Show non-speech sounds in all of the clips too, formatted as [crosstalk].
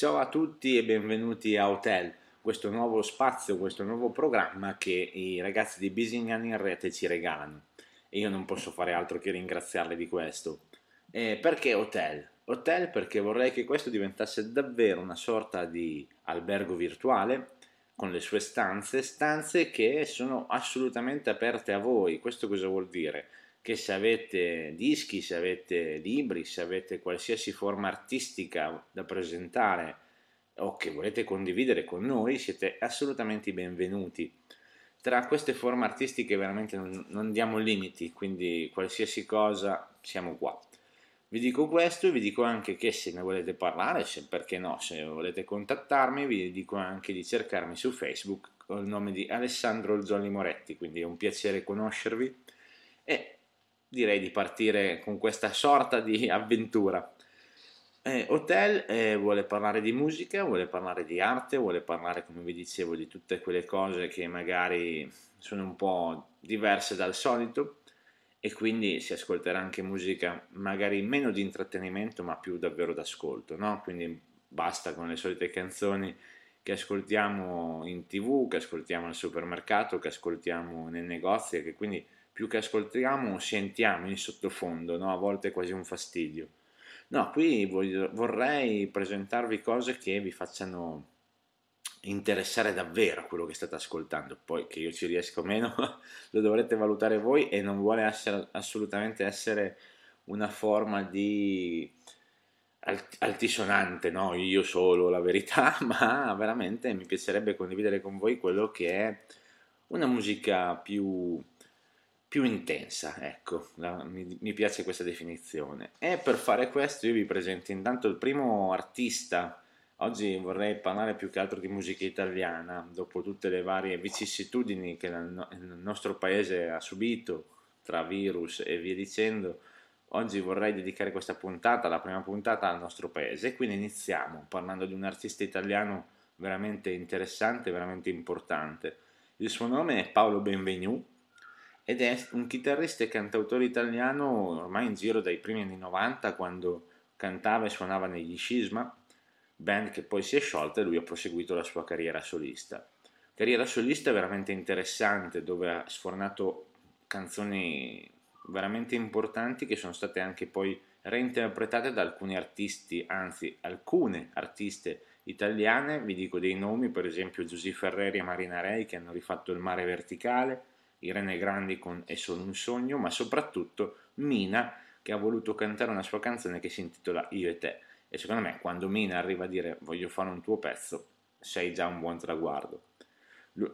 Ciao a tutti e benvenuti a Hotel, questo nuovo spazio, questo nuovo programma che i ragazzi di Bisignan in rete ci regalano. E io non posso fare altro che ringraziarli di questo. E perché Hotel? Hotel perché vorrei che questo diventasse davvero una sorta di albergo virtuale con le sue stanze, stanze che sono assolutamente aperte a voi. Questo cosa vuol dire? Che se avete dischi, se avete libri, se avete qualsiasi forma artistica da presentare o che volete condividere con noi, siete assolutamente benvenuti. Tra queste forme artistiche veramente non, non diamo limiti, quindi qualsiasi cosa siamo qua. Vi dico questo e vi dico anche che se ne volete parlare, se, perché no, se volete contattarmi, vi dico anche di cercarmi su Facebook con il nome di Alessandro Zolli Moretti, quindi è un piacere conoscervi e direi di partire con questa sorta di [laughs] avventura. Eh, Hotel eh, vuole parlare di musica, vuole parlare di arte, vuole parlare, come vi dicevo, di tutte quelle cose che magari sono un po' diverse dal solito e quindi si ascolterà anche musica magari meno di intrattenimento ma più davvero d'ascolto, no? Quindi basta con le solite canzoni che ascoltiamo in tv, che ascoltiamo al supermercato, che ascoltiamo nei negozi e che quindi più che ascoltiamo sentiamo in sottofondo, no? a volte quasi un fastidio. No, qui voglio, vorrei presentarvi cose che vi facciano interessare davvero quello che state ascoltando, poi che io ci riesco meno [laughs] lo dovrete valutare voi e non vuole essere, assolutamente essere una forma di altisonante, no? Io solo la verità, [laughs] ma veramente mi piacerebbe condividere con voi quello che è una musica più, più intensa, ecco, la, mi, mi piace questa definizione. E per fare questo io vi presento intanto il primo artista Oggi vorrei parlare più che altro di musica italiana, dopo tutte le varie vicissitudini che il nostro paese ha subito tra virus e via dicendo. Oggi vorrei dedicare questa puntata, la prima puntata, al nostro paese. Quindi iniziamo parlando di un artista italiano veramente interessante, veramente importante. Il suo nome è Paolo Benvenu ed è un chitarrista e cantautore italiano ormai in giro dai primi anni 90 quando cantava e suonava negli Scisma band che poi si è sciolta e lui ha proseguito la sua carriera solista. Carriera solista veramente interessante dove ha sfornato canzoni veramente importanti che sono state anche poi reinterpretate da alcuni artisti, anzi alcune artiste italiane, vi dico dei nomi, per esempio Giuseppe Ferreri e Marina Rei che hanno rifatto il mare verticale, Irene Grandi con È solo un sogno, ma soprattutto Mina che ha voluto cantare una sua canzone che si intitola Io e te e secondo me quando Mina arriva a dire voglio fare un tuo pezzo, sei già un buon traguardo.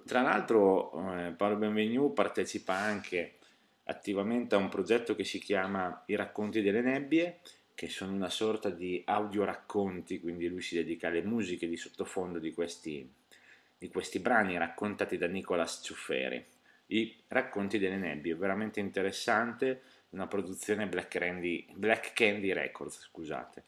Tra l'altro eh, Paolo Benvenu partecipa anche attivamente a un progetto che si chiama I racconti delle nebbie, che sono una sorta di audioracconti, quindi lui si dedica alle musiche di sottofondo di questi, di questi brani raccontati da Nicolas Ciufferi. I racconti delle nebbie, veramente interessante, una produzione Black Candy, Black Candy Records, scusate.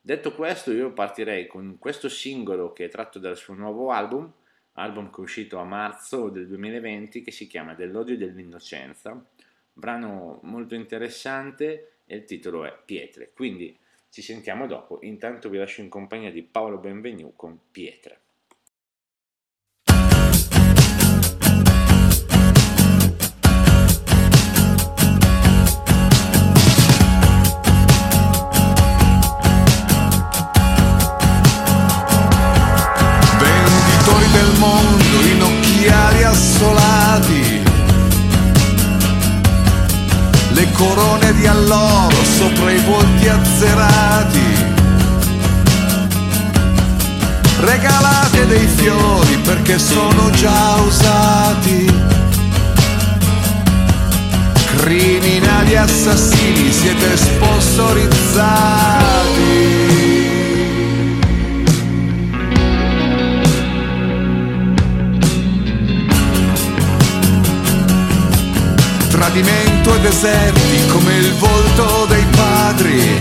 Detto questo, io partirei con questo singolo che è tratto dal suo nuovo album, album che è uscito a marzo del 2020, che si chiama Dell'odio e dell'innocenza, brano molto interessante e il titolo è Pietre. Quindi ci sentiamo dopo. Intanto vi lascio in compagnia di Paolo Benvenu con Pietre. Corone di alloro sopra i volti azzerati, regalate dei fiori perché sono già usati. Criminali assassini siete sponsorizzati. Tradimento e deserti come il volto dei padri.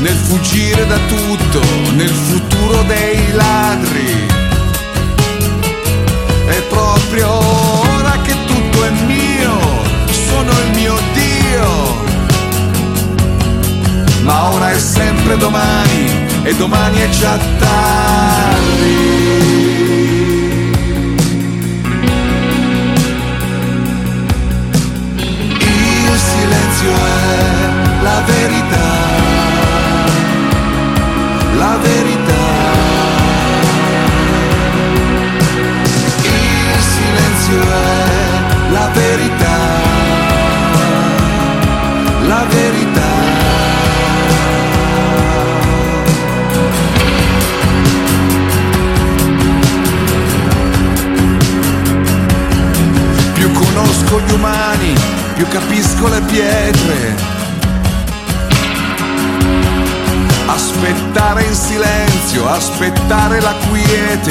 Nel fuggire da tutto, nel futuro dei ladri. È proprio ora che tutto è mio, sono il mio Dio. ma ora è sempre domani e domani è già tardi. Silenzio è la verità, la verità. Il silenzio è la verità, la verità. Più conosco gli umani, più capisco le pietre. Aspettare in silenzio, aspettare la quiete.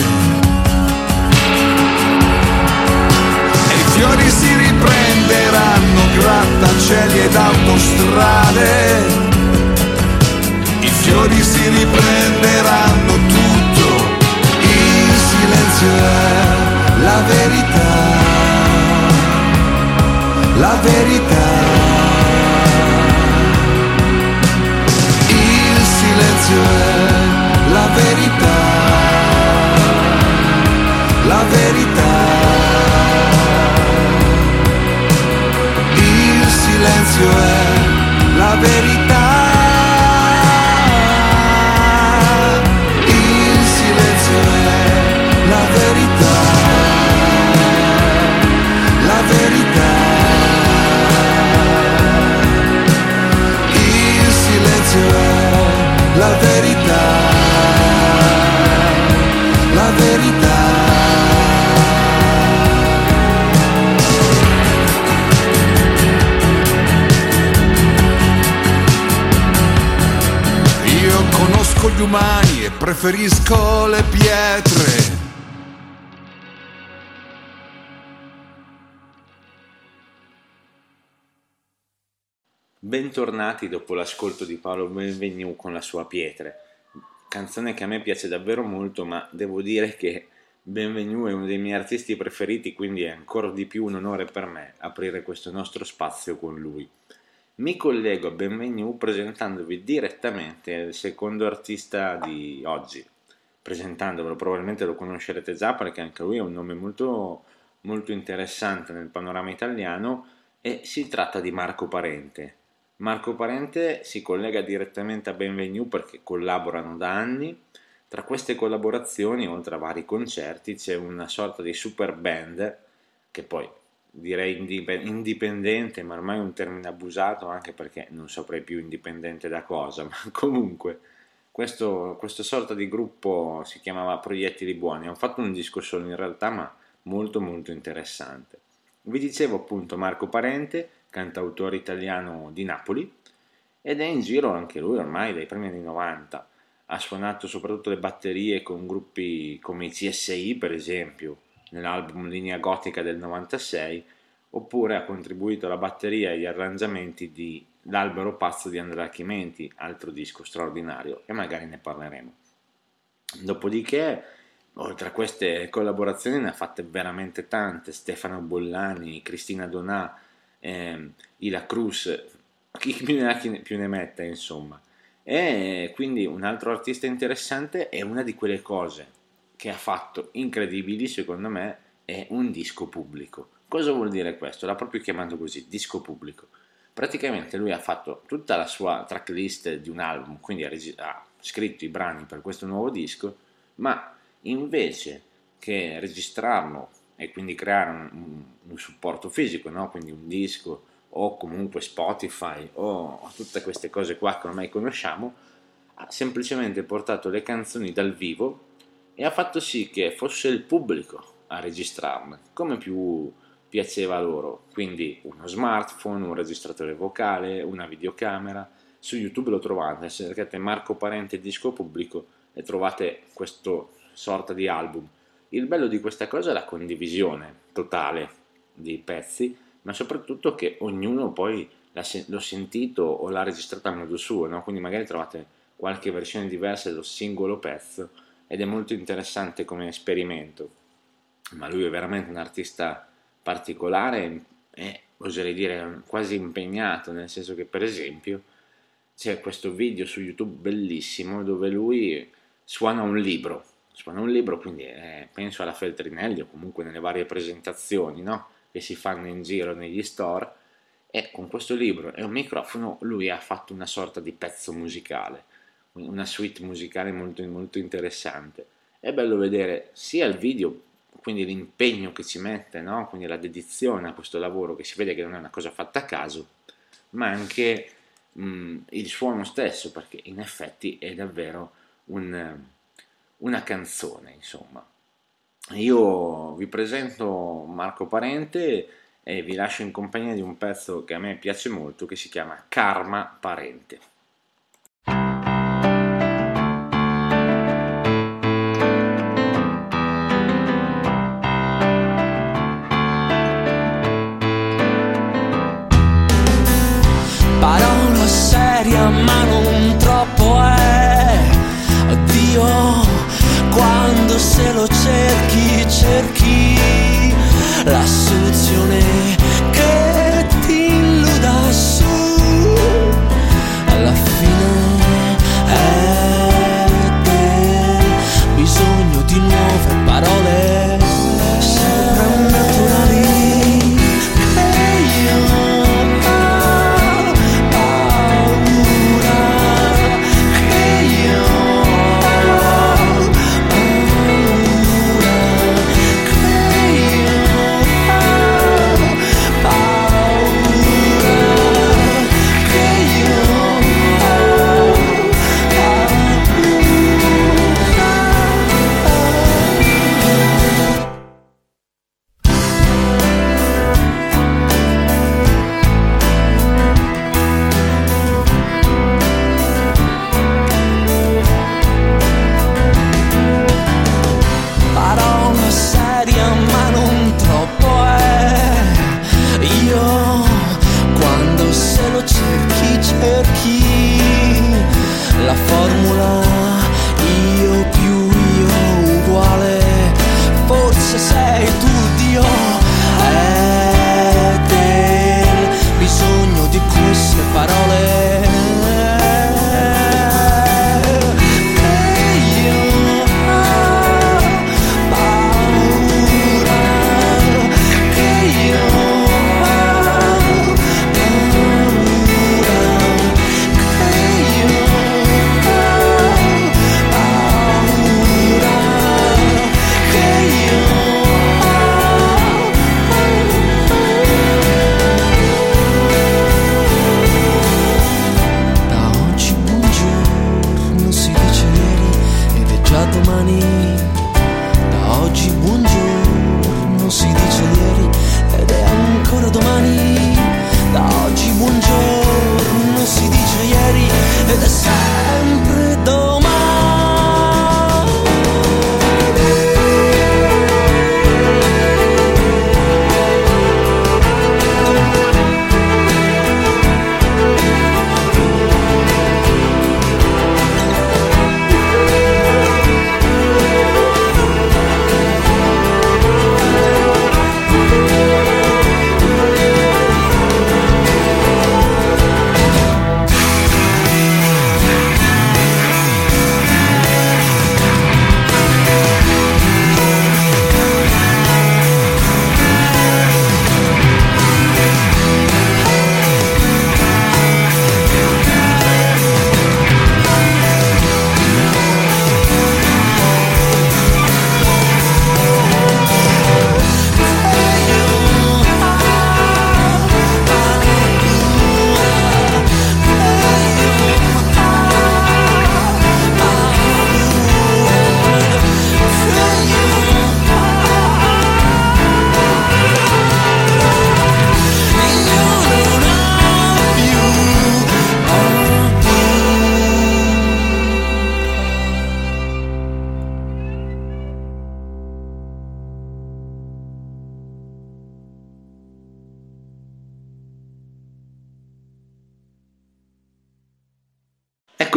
E i fiori si riprenderanno, grattacieli ed autostrade. I fiori si riprenderanno tutto, il silenzio è la verità la verità. Il silenzio è la verità, la verità. Il silenzio è la verità. Preferisco le pietre. Bentornati dopo l'ascolto di Paolo Benvenu con la sua Pietre, canzone che a me piace davvero molto, ma devo dire che Benvenu è uno dei miei artisti preferiti, quindi è ancora di più un onore per me aprire questo nostro spazio con lui. Mi collego a Benvenu presentandovi direttamente il secondo artista di oggi, presentandovelo, probabilmente lo conoscerete già perché anche lui è un nome molto, molto interessante nel panorama italiano e si tratta di Marco Parente Marco Parente si collega direttamente a Benvenue perché collaborano da anni. Tra queste collaborazioni, oltre a vari concerti, c'è una sorta di super band che poi direi indipendente, ma ormai è un termine abusato anche perché non saprei più indipendente da cosa, [laughs] ma comunque questo, questo sorta di gruppo si chiamava Proiettili Buoni, hanno fatto un disco solo in realtà, ma molto molto interessante. Vi dicevo appunto Marco Parente, cantautore italiano di Napoli, ed è in giro anche lui ormai dai primi anni 90. Ha suonato soprattutto le batterie con gruppi come i CSI, per esempio, nell'album Linea Gotica del 96, oppure ha contribuito alla batteria e agli arrangiamenti di L'albero pazzo di Andrea Chimenti, altro disco straordinario, e magari ne parleremo. Dopodiché, oltre a queste collaborazioni, ne ha fatte veramente tante: Stefano Bollani, Cristina Donà, eh, Ila Cruz, chi più ne ha chi più ne metta, insomma. E quindi un altro artista interessante è una di quelle cose che ha fatto incredibili, secondo me, è un disco pubblico. Cosa vuol dire questo? L'ha proprio chiamato così, disco pubblico. Praticamente lui ha fatto tutta la sua tracklist di un album, quindi ha, reg- ha scritto i brani per questo nuovo disco, ma invece che registrarlo e quindi creare un, un supporto fisico, no? quindi un disco o comunque Spotify o tutte queste cose qua che ormai conosciamo, ha semplicemente portato le canzoni dal vivo e ha fatto sì che fosse il pubblico a registrarle come più piaceva loro. Quindi uno smartphone, un registratore vocale, una videocamera. Su YouTube lo trovate, se cercate Marco Parente disco pubblico e trovate questo sorta di album il bello di questa cosa è la condivisione totale dei pezzi, ma soprattutto che ognuno poi l'ho sentito o l'ha registrato a modo suo, no? quindi magari trovate qualche versione diversa dello singolo pezzo ed è molto interessante come esperimento. Ma lui è veramente un artista particolare e oserei dire quasi impegnato, nel senso che per esempio c'è questo video su YouTube bellissimo dove lui suona un libro, suona un libro, quindi eh, penso alla Feltrinelli o comunque nelle varie presentazioni no? che si fanno in giro negli store e con questo libro e un microfono lui ha fatto una sorta di pezzo musicale, una suite musicale molto, molto interessante. È bello vedere sia il video, quindi l'impegno che ci mette, no? quindi la dedizione a questo lavoro che si vede che non è una cosa fatta a caso, ma anche mh, il suono stesso, perché in effetti è davvero un, una canzone, insomma. Io vi presento Marco Parente e vi lascio in compagnia di un pezzo che a me piace molto che si chiama Karma Parente.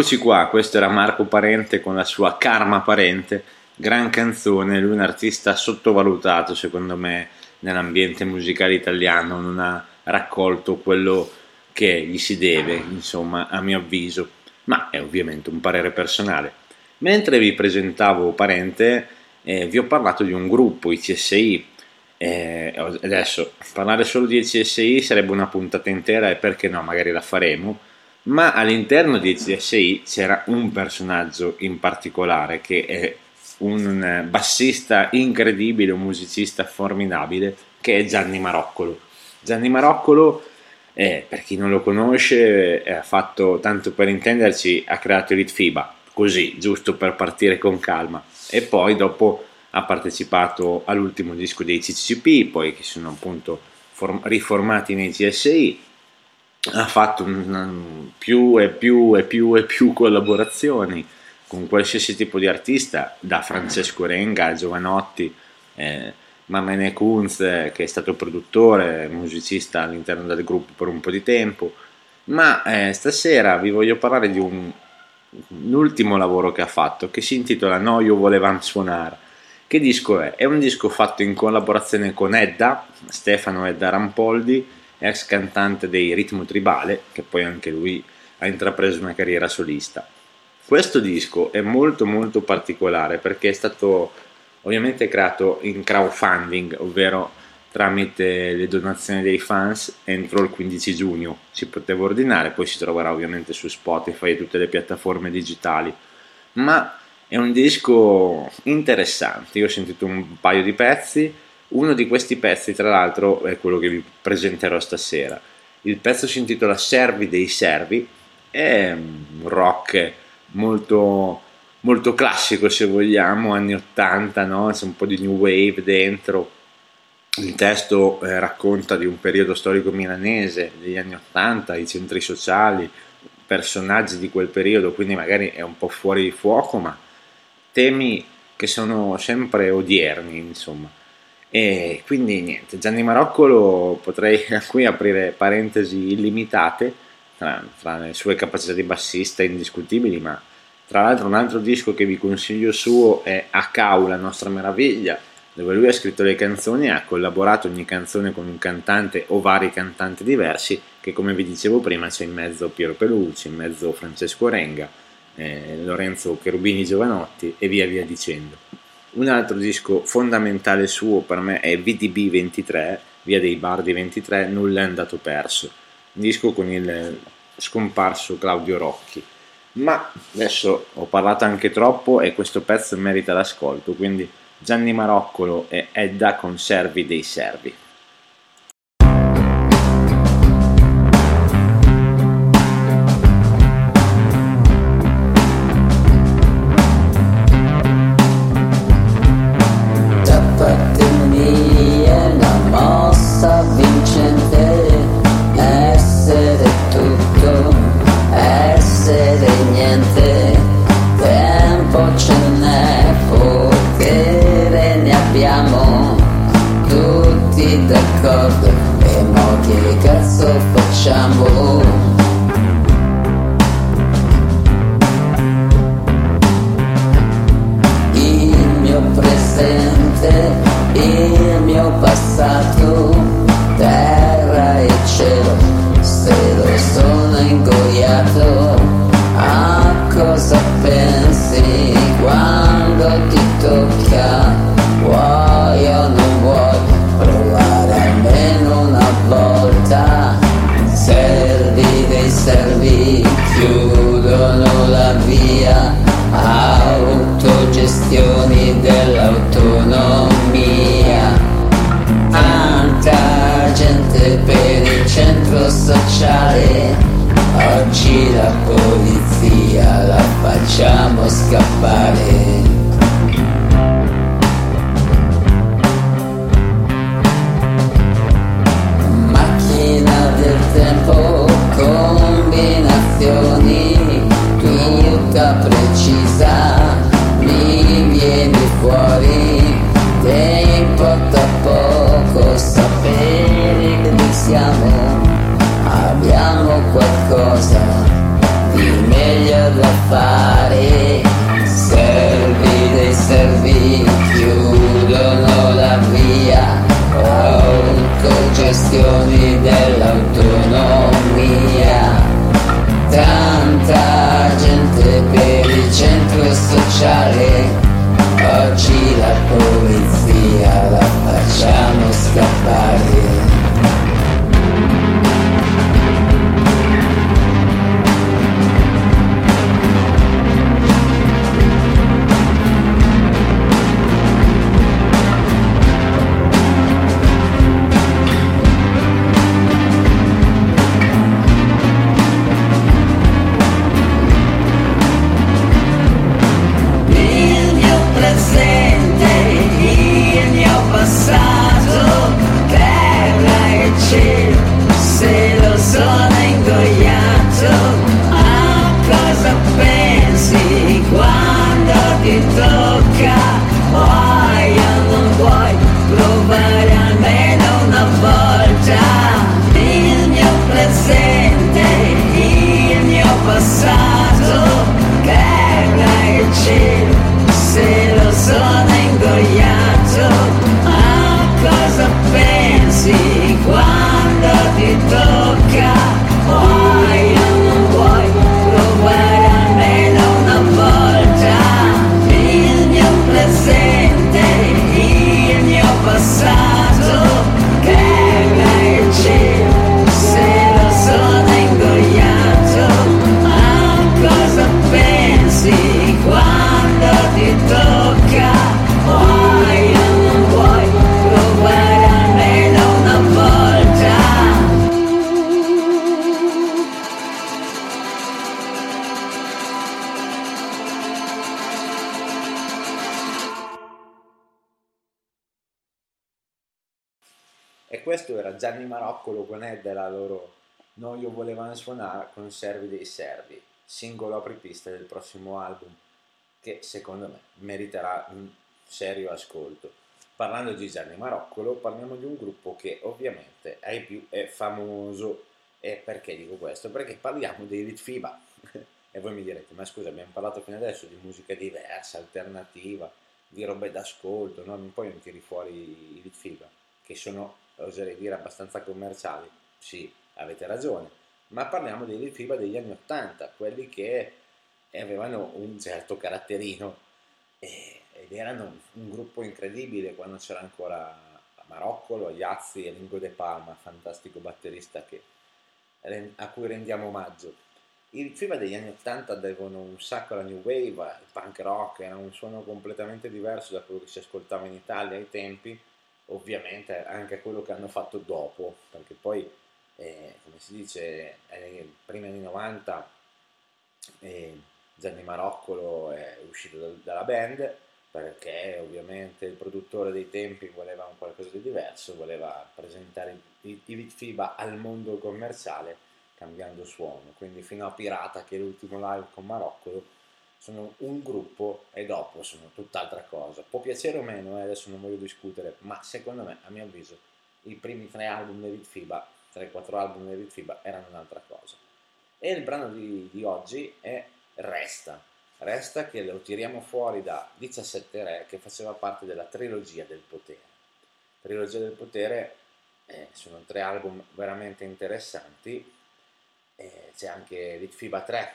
Eccoci qua, questo era Marco Parente con la sua Karma Parente, gran canzone, lui è un artista sottovalutato secondo me nell'ambiente musicale italiano, non ha raccolto quello che gli si deve, insomma, a mio avviso, ma è ovviamente un parere personale. Mentre vi presentavo Parente, eh, vi ho parlato di un gruppo, i CSI. Eh, adesso parlare solo di CSI sarebbe una puntata intera e perché no, magari la faremo. Ma all'interno di CSI c'era un personaggio in particolare che è un bassista incredibile, un musicista formidabile, che è Gianni Maroccolo. Gianni Maroccolo, eh, per chi non lo conosce, ha fatto, tanto per intenderci, ha creato Elite FIBA, così, giusto per partire con calma. E poi dopo ha partecipato all'ultimo disco dei CCP, poi che sono appunto form- riformati nei CSI, ha fatto più e più e più e più collaborazioni con qualsiasi tipo di artista, da Francesco Renga a Giovanotti, eh, Mamene Kunz che è stato produttore, musicista all'interno del gruppo per un po' di tempo, ma eh, stasera vi voglio parlare di un, un, ultimo lavoro che ha fatto che si intitola No, io volevam suonare. Che disco è? È un disco fatto in collaborazione con Edda, Stefano Edda Rampoldi, ex cantante dei Ritmo Tribale, che poi anche lui ha intrapreso una carriera solista. Questo disco è molto molto particolare perché è stato ovviamente creato in crowdfunding, ovvero tramite le donazioni dei fans entro il 15 giugno. Si poteva ordinare, poi si troverà ovviamente su Spotify e tutte le piattaforme digitali, ma è un disco interessante, io ho sentito un paio di pezzi, uno di questi pezzi tra l'altro è quello che vi presenterò stasera, il pezzo si intitola Servi dei Servi, è un rock molto, molto classico se vogliamo, anni 80, no? c'è un po' di new wave dentro. Il testo eh, racconta di un periodo storico milanese degli anni 80, i centri sociali, personaggi di quel periodo, quindi magari è un po' fuori di fuoco, ma temi che sono sempre odierni, insomma. E quindi niente, Gianni Maroccolo potrei [laughs] qui aprire parentesi illimitate tra, tra le sue capacità di bassista indiscutibili, ma tra l'altro un altro disco che vi consiglio suo è A Cau, la nostra meraviglia, dove lui ha scritto le canzoni e ha collaborato ogni canzone con un cantante o vari cantanti diversi, che come vi dicevo prima c'è in mezzo Piero Pelucci, in mezzo Francesco Renga, eh, Lorenzo Cherubini Giovanotti e via via dicendo. Un altro disco fondamentale suo per me è VDB 23, Via dei Bardi 23, Nulla è andato perso un disco con il scomparso Claudio Rocchi. Ma adesso ho parlato anche troppo e questo pezzo merita l'ascolto, quindi Gianni Maroccolo e Edda Conservi dei Servi. questioni dell'autonomia. Tanta gente per il centro sociale, oggi la polizia la facciamo scappare. Con Servi dei Servi, singolo apripista del prossimo album che secondo me meriterà un serio ascolto. Parlando di Gianni Maroccolo, parliamo di un gruppo che ovviamente ai più è famoso. E perché dico questo? Perché parliamo dei Litfiba. [laughs] e voi mi direte, ma scusa, abbiamo parlato fino adesso di musica diversa, alternativa, di robe d'ascolto, no? Poi non tiri fuori i Litfiba, che sono, oserei dire, abbastanza commerciali. Sì, avete ragione, ma parliamo dei Litfiba degli anni 80, quelli che avevano un certo caratterino e- ed erano un gruppo incredibile quando c'era ancora Maroccolo, Iazzi e Ringo De Palma, fantastico batterista che- a cui rendiamo omaggio. I FIBA degli anni 80 devono un sacco alla new wave, il punk rock, era un suono completamente diverso da quello che si ascoltava in Italia ai tempi, ovviamente anche quello che hanno fatto dopo, perché poi, eh, come si dice, eh, prima anni 90 eh, Gianni Maroccolo è uscito dal- dalla band perché ovviamente il produttore dei tempi voleva un qualcosa di diverso, voleva presentare i, i Litfiba al mondo commerciale cambiando suono, quindi fino a Pirata che è l'ultimo live con Maroccolo sono un gruppo e dopo sono tutt'altra cosa. Può piacere o meno, eh, adesso non voglio discutere, ma secondo me, a mio avviso, i primi tre album dei Litfiba, 3-4 album dei Litfiba erano un'altra cosa. E il brano di, di oggi è Resta. Resta che lo tiriamo fuori da 17 Re che faceva parte della trilogia del potere. Trilogia del potere eh, sono tre album veramente interessanti. Eh, c'è anche Litfiba 3,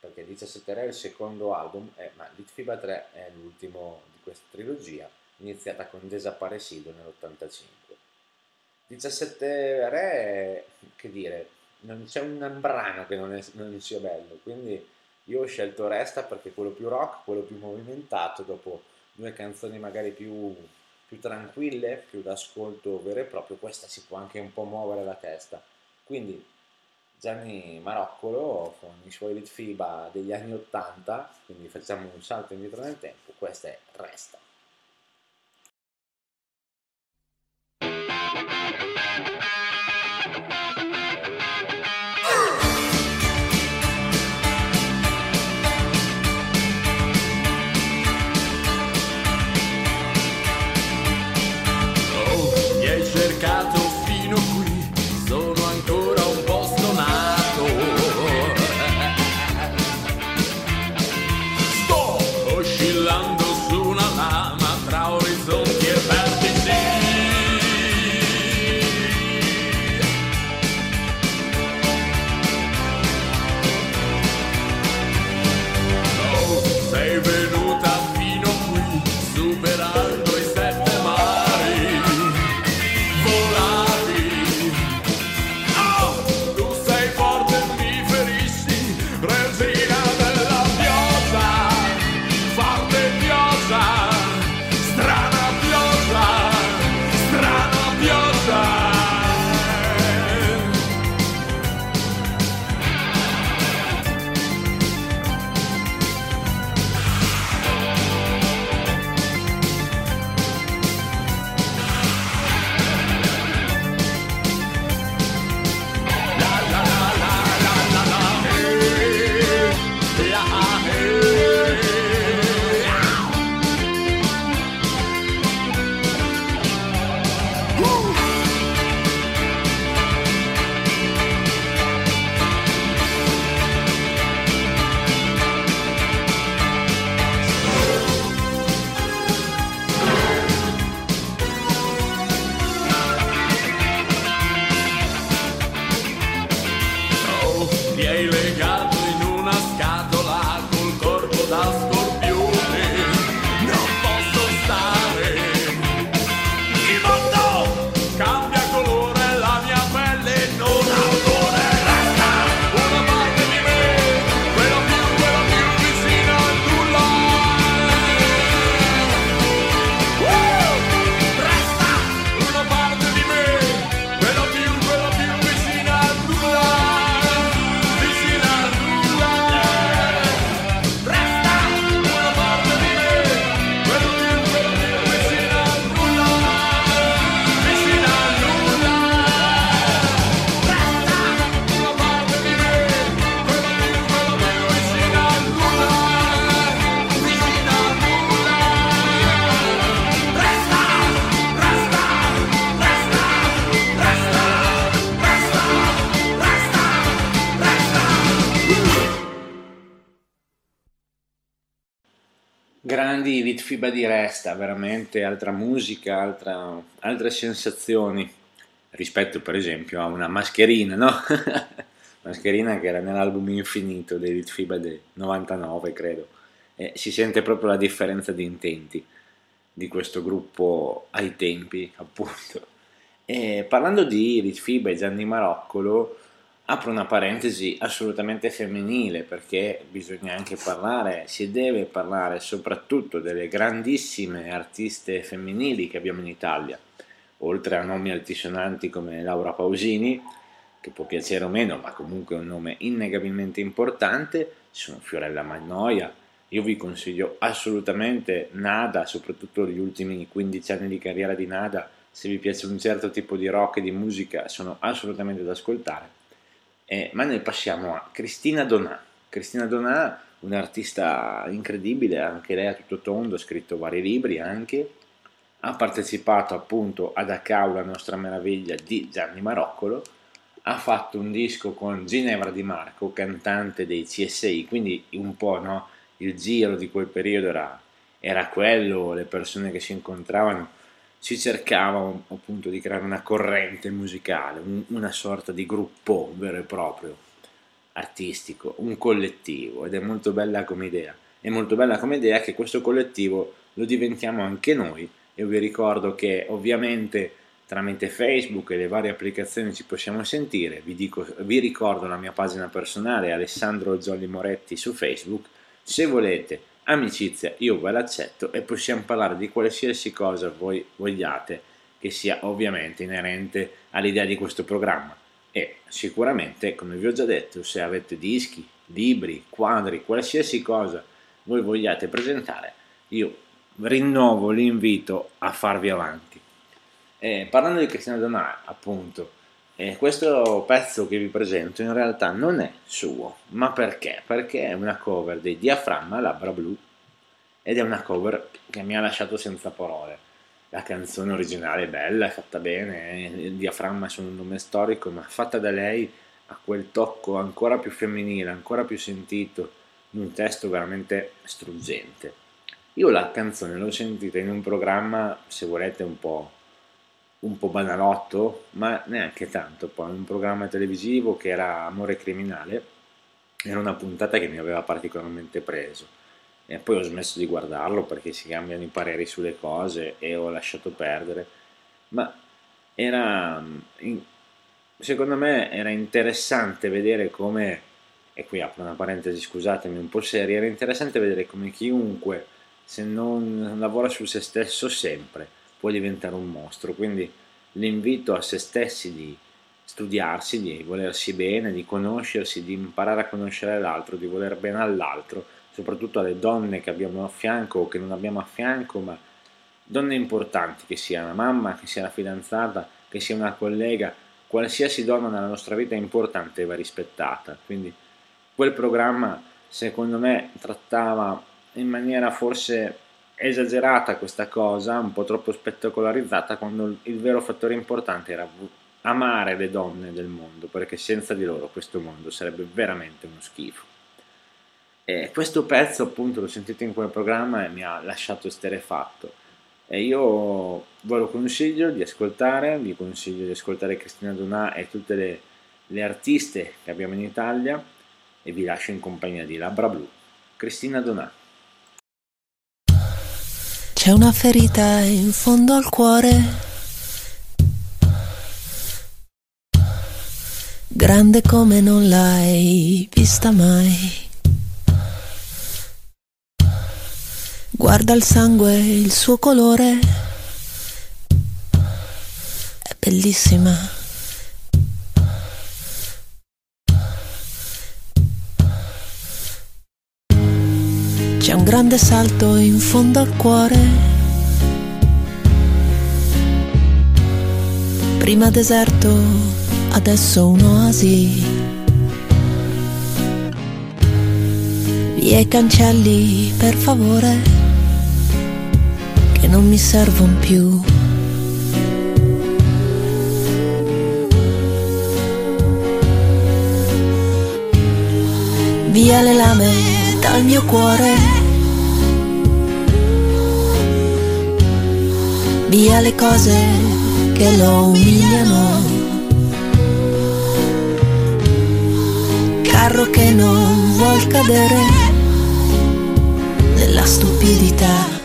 perché 17 Re è il secondo album, eh, ma Litfiba 3 è l'ultimo di questa trilogia, iniziata con Desaparecido nell'85. 17 Re, che dire, non c'è un brano che non, è- non sia bello, quindi io ho scelto Resta perché è quello più rock, quello più movimentato, dopo due canzoni magari più, più tranquille, più d'ascolto vero e proprio, questa si può anche un po' muovere la testa. Quindi Gianni Maroccolo con i suoi Litfiba degli anni 80, quindi facciamo un salto indietro nel tempo, questa è Resta. Litfiba di Resta, veramente altra musica, altra- altre sensazioni rispetto per esempio a una mascherina, no? [laughs] mascherina che era nell'album Infinito dei Litfiba del 99 credo e si sente proprio la differenza di intenti di questo gruppo ai tempi appunto e parlando di Litfiba e Gianni Maroccolo apro una parentesi assolutamente femminile perché bisogna anche parlare, si deve parlare soprattutto delle grandissime artiste femminili che abbiamo in Italia, oltre a nomi altisonanti come Laura Pausini, che può piacere o meno, ma comunque è un nome innegabilmente importante, sono Fiorella Magnoia, io vi consiglio assolutamente Nada, soprattutto gli ultimi 15 anni di carriera di Nada, se vi piace un certo tipo di rock e di musica sono assolutamente da ascoltare eh, ma noi passiamo a Cristina Donà. Cristina Donà, un'artista incredibile, anche lei a tutto tondo, ha scritto vari libri anche, ha partecipato appunto ad Acau, la nostra meraviglia di Gianni Maroccolo, ha fatto un disco con Ginevra Di Marco, cantante dei CSI, quindi un po' no, il giro di quel periodo era, era quello, le persone che si incontravano si cercava appunto di creare una corrente musicale, un, una sorta di gruppo vero e proprio, artistico, un collettivo ed è molto bella come idea. È molto bella come idea che questo collettivo lo diventiamo anche noi. Io vi ricordo che ovviamente tramite Facebook e le varie applicazioni ci possiamo sentire. Vi, dico, vi ricordo la mia pagina personale Alessandro Zolli Moretti su Facebook. Se volete amicizia io ve l'accetto e possiamo parlare di qualsiasi cosa voi vogliate che sia ovviamente inerente all'idea di questo programma. E sicuramente come vi ho già detto se avete dischi, libri, quadri, qualsiasi cosa voi vogliate presentare io rinnovo l'invito a farvi avanti. E parlando di Cristiano Donà appunto e questo pezzo che vi presento in realtà non è suo, ma perché? Perché è una cover dei Diaframma Labbra Blu ed è una cover che mi ha lasciato senza parole. La canzone originale è bella, è fatta bene, il Diaframma è un nome storico, ma fatta da lei ha quel tocco ancora più femminile, ancora più sentito, in un testo veramente struggente. Io la canzone l'ho sentita in un programma, se volete, un po' un po' banalotto, ma neanche tanto, poi un programma televisivo che era Amore Criminale, era una puntata che mi aveva particolarmente preso. E poi ho smesso di guardarlo perché si cambiano i pareri sulle cose e ho lasciato perdere, ma era, secondo me era interessante vedere come, e qui apro una parentesi scusatemi un po' seria, era interessante vedere come chiunque se non lavora su se stesso sempre può diventare un mostro. Quindi l'invito a se stessi di studiarsi, di volersi bene, di conoscersi, di imparare a conoscere l'altro, di voler bene all'altro, soprattutto alle donne che abbiamo a fianco o che non abbiamo a fianco, ma donne importanti, che sia una mamma, che sia una fidanzata, che sia una collega, qualsiasi donna nella nostra vita è importante e va rispettata. Quindi quel programma secondo me trattava in maniera forse esagerata questa cosa, un po' troppo spettacolarizzata, quando il vero fattore importante era amare le donne del mondo, perché senza di loro questo mondo sarebbe veramente uno schifo. E questo pezzo appunto l'ho sentito in quel programma e mi ha lasciato esterefatto. E io ve lo consiglio di ascoltare, vi consiglio di ascoltare Cristina Donà e tutte le, le artiste che abbiamo in Italia e vi lascio in compagnia di Labbra Blu. Cristina Donà. C'è una ferita in fondo al cuore, grande come non l'hai vista mai. Guarda il sangue, il suo colore, è bellissima. C'è un grande salto in fondo al cuore. Prima deserto, adesso un'oasi. Via i cancelli, per favore, che non mi servono più. Via le lame dal mio cuore via le cose che lo umiliano. Carro che non vuol cadere nella stupidità.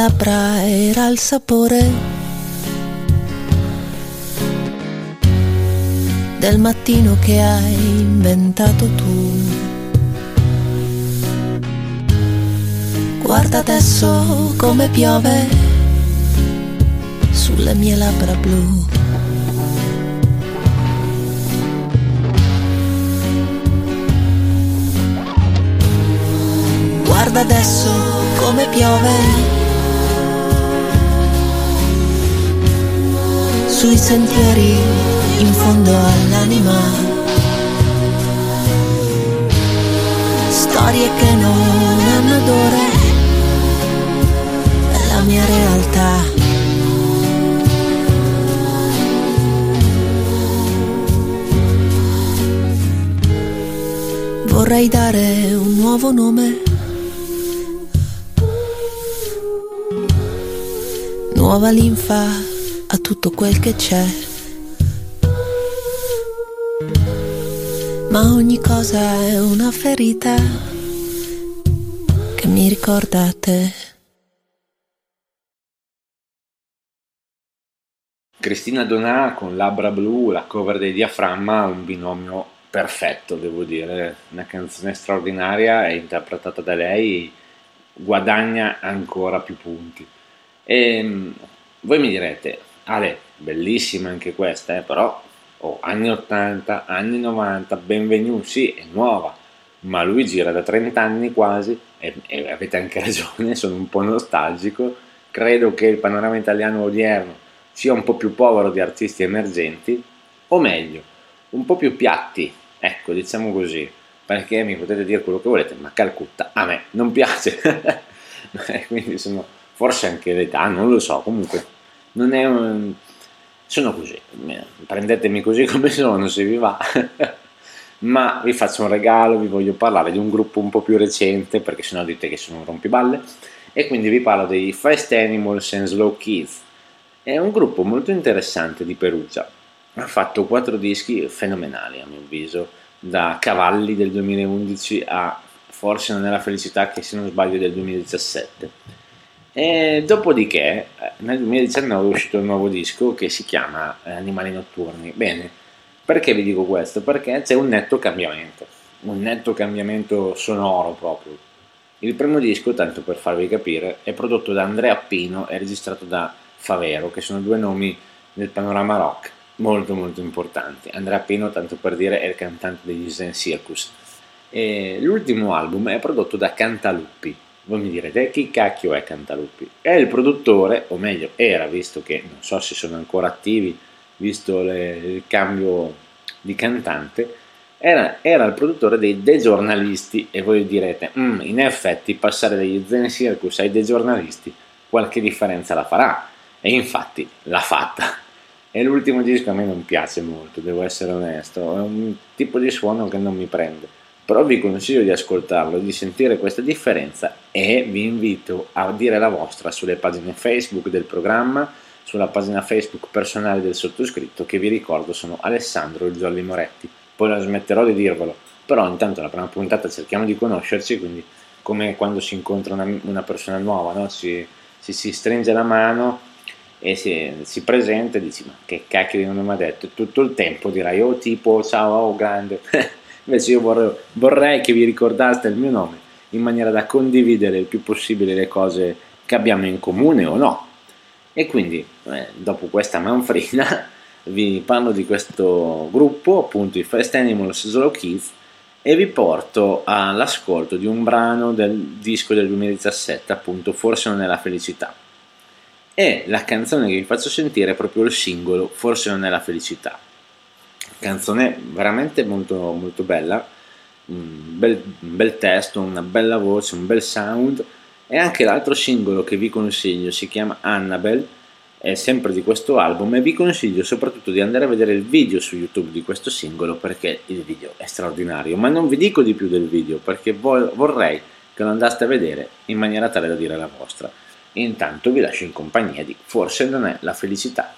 Labbra era il sapore del mattino che hai inventato tu. Guarda adesso come piove sulle mie labbra blu. Guarda adesso come piove sui sentieri in fondo all'anima. Storie che non hanno odore, è la mia realtà. Vorrei dare un nuovo nome. Nuova linfa a tutto quel che c'è. Ma ogni cosa è una ferita che mi ricorda te. Cristina Donà con Labbra Blu, la cover dei Diaframma, un binomio perfetto, devo dire, una canzone straordinaria e interpretata da lei guadagna ancora più punti. E mm, voi mi direte, Ale, bellissima anche questa, eh, però oh, anni 80, anni 90, benvenuti, sì, è nuova, ma lui gira da 30 anni quasi e, e avete anche [laughs] ragione, sono un po' nostalgico, credo che il panorama italiano odierno sia un po' più povero di artisti emergenti, o meglio, un po' più piatti, ecco, diciamo così, perché mi potete dire quello che volete, ma Calcutta a me non piace, [laughs] quindi sono forse anche l'età, non lo so, comunque non è un... sono così, prendetemi così [laughs] come sono se vi va, ma vi faccio un regalo, vi voglio parlare di un gruppo un po' più recente, perché sennò dite che sono un rompiballe, e quindi vi parlo dei Fast Animals and Slow Kids. È un gruppo molto interessante di Perugia, ha fatto quattro dischi fenomenali a mio avviso, da Cavalli del 2011 a Forse non è la felicità che se non sbaglio del 2017 e dopodiché eh, nel 2019 è uscito un nuovo disco che si chiama eh, Animali Notturni. Bene, perché vi dico questo? Perché c'è un netto cambiamento, un netto cambiamento sonoro proprio. Il primo disco, tanto per farvi capire, è prodotto da Andrea Pino e registrato da Favero, che sono due nomi del panorama rock molto molto importanti. Andrea Pino, tanto per dire, è il cantante degli Zen Circus. E l'ultimo album è prodotto da Cantaluppi, voi mi direte, chi cacchio è Cantaluppi? È il produttore, o meglio, era, visto che non so se sono ancora attivi, visto le, il cambio di cantante, era, era, il produttore dei The Giornalisti e voi direte, mm, in effetti passare dagli Zen Circus ai The Giornalisti qualche differenza la farà e infatti l'ha fatta. E l'ultimo disco a me non piace molto, devo essere onesto, è un tipo di suono che non mi prende però vi consiglio di ascoltarlo, di sentire questa differenza e vi invito a dire la vostra sulle pagine Facebook del programma, sulla pagina Facebook personale del sottoscritto che vi ricordo sono Alessandro Jolly Moretti. Poi la smetterò di dirvelo, però intanto la prima puntata cerchiamo di conoscerci, quindi come quando si incontra una, una persona nuova, no? si, si, si, stringe la mano e si, si presenta e dici ma che cacchio non mi ha detto, tutto il tempo dirai oh tipo ciao, oh grande. [laughs] Invece io vorrei, vorrei che vi ricordaste il mio nome in maniera da condividere il più possibile le cose che abbiamo in comune o no. E quindi, eh, dopo questa manfrina, [laughs] vi parlo di questo gruppo, appunto i Fast Animals Slow Kids, e vi porto all'ascolto di un brano del disco del 2017, appunto Forse non è la felicità. E la canzone che vi faccio sentire è proprio il singolo Forse non è la felicità. Canzone veramente molto, molto bella, un bel, un bel testo, una bella voce, un bel sound. E anche l'altro singolo che vi consiglio si chiama Annabelle è sempre di questo album e vi consiglio soprattutto di andare a vedere il video su YouTube di questo singolo perché il video è straordinario, ma non vi dico di più del video perché vorrei che lo andaste a vedere in maniera tale da dire la vostra. Intanto vi lascio in compagnia di Forse non è la felicità.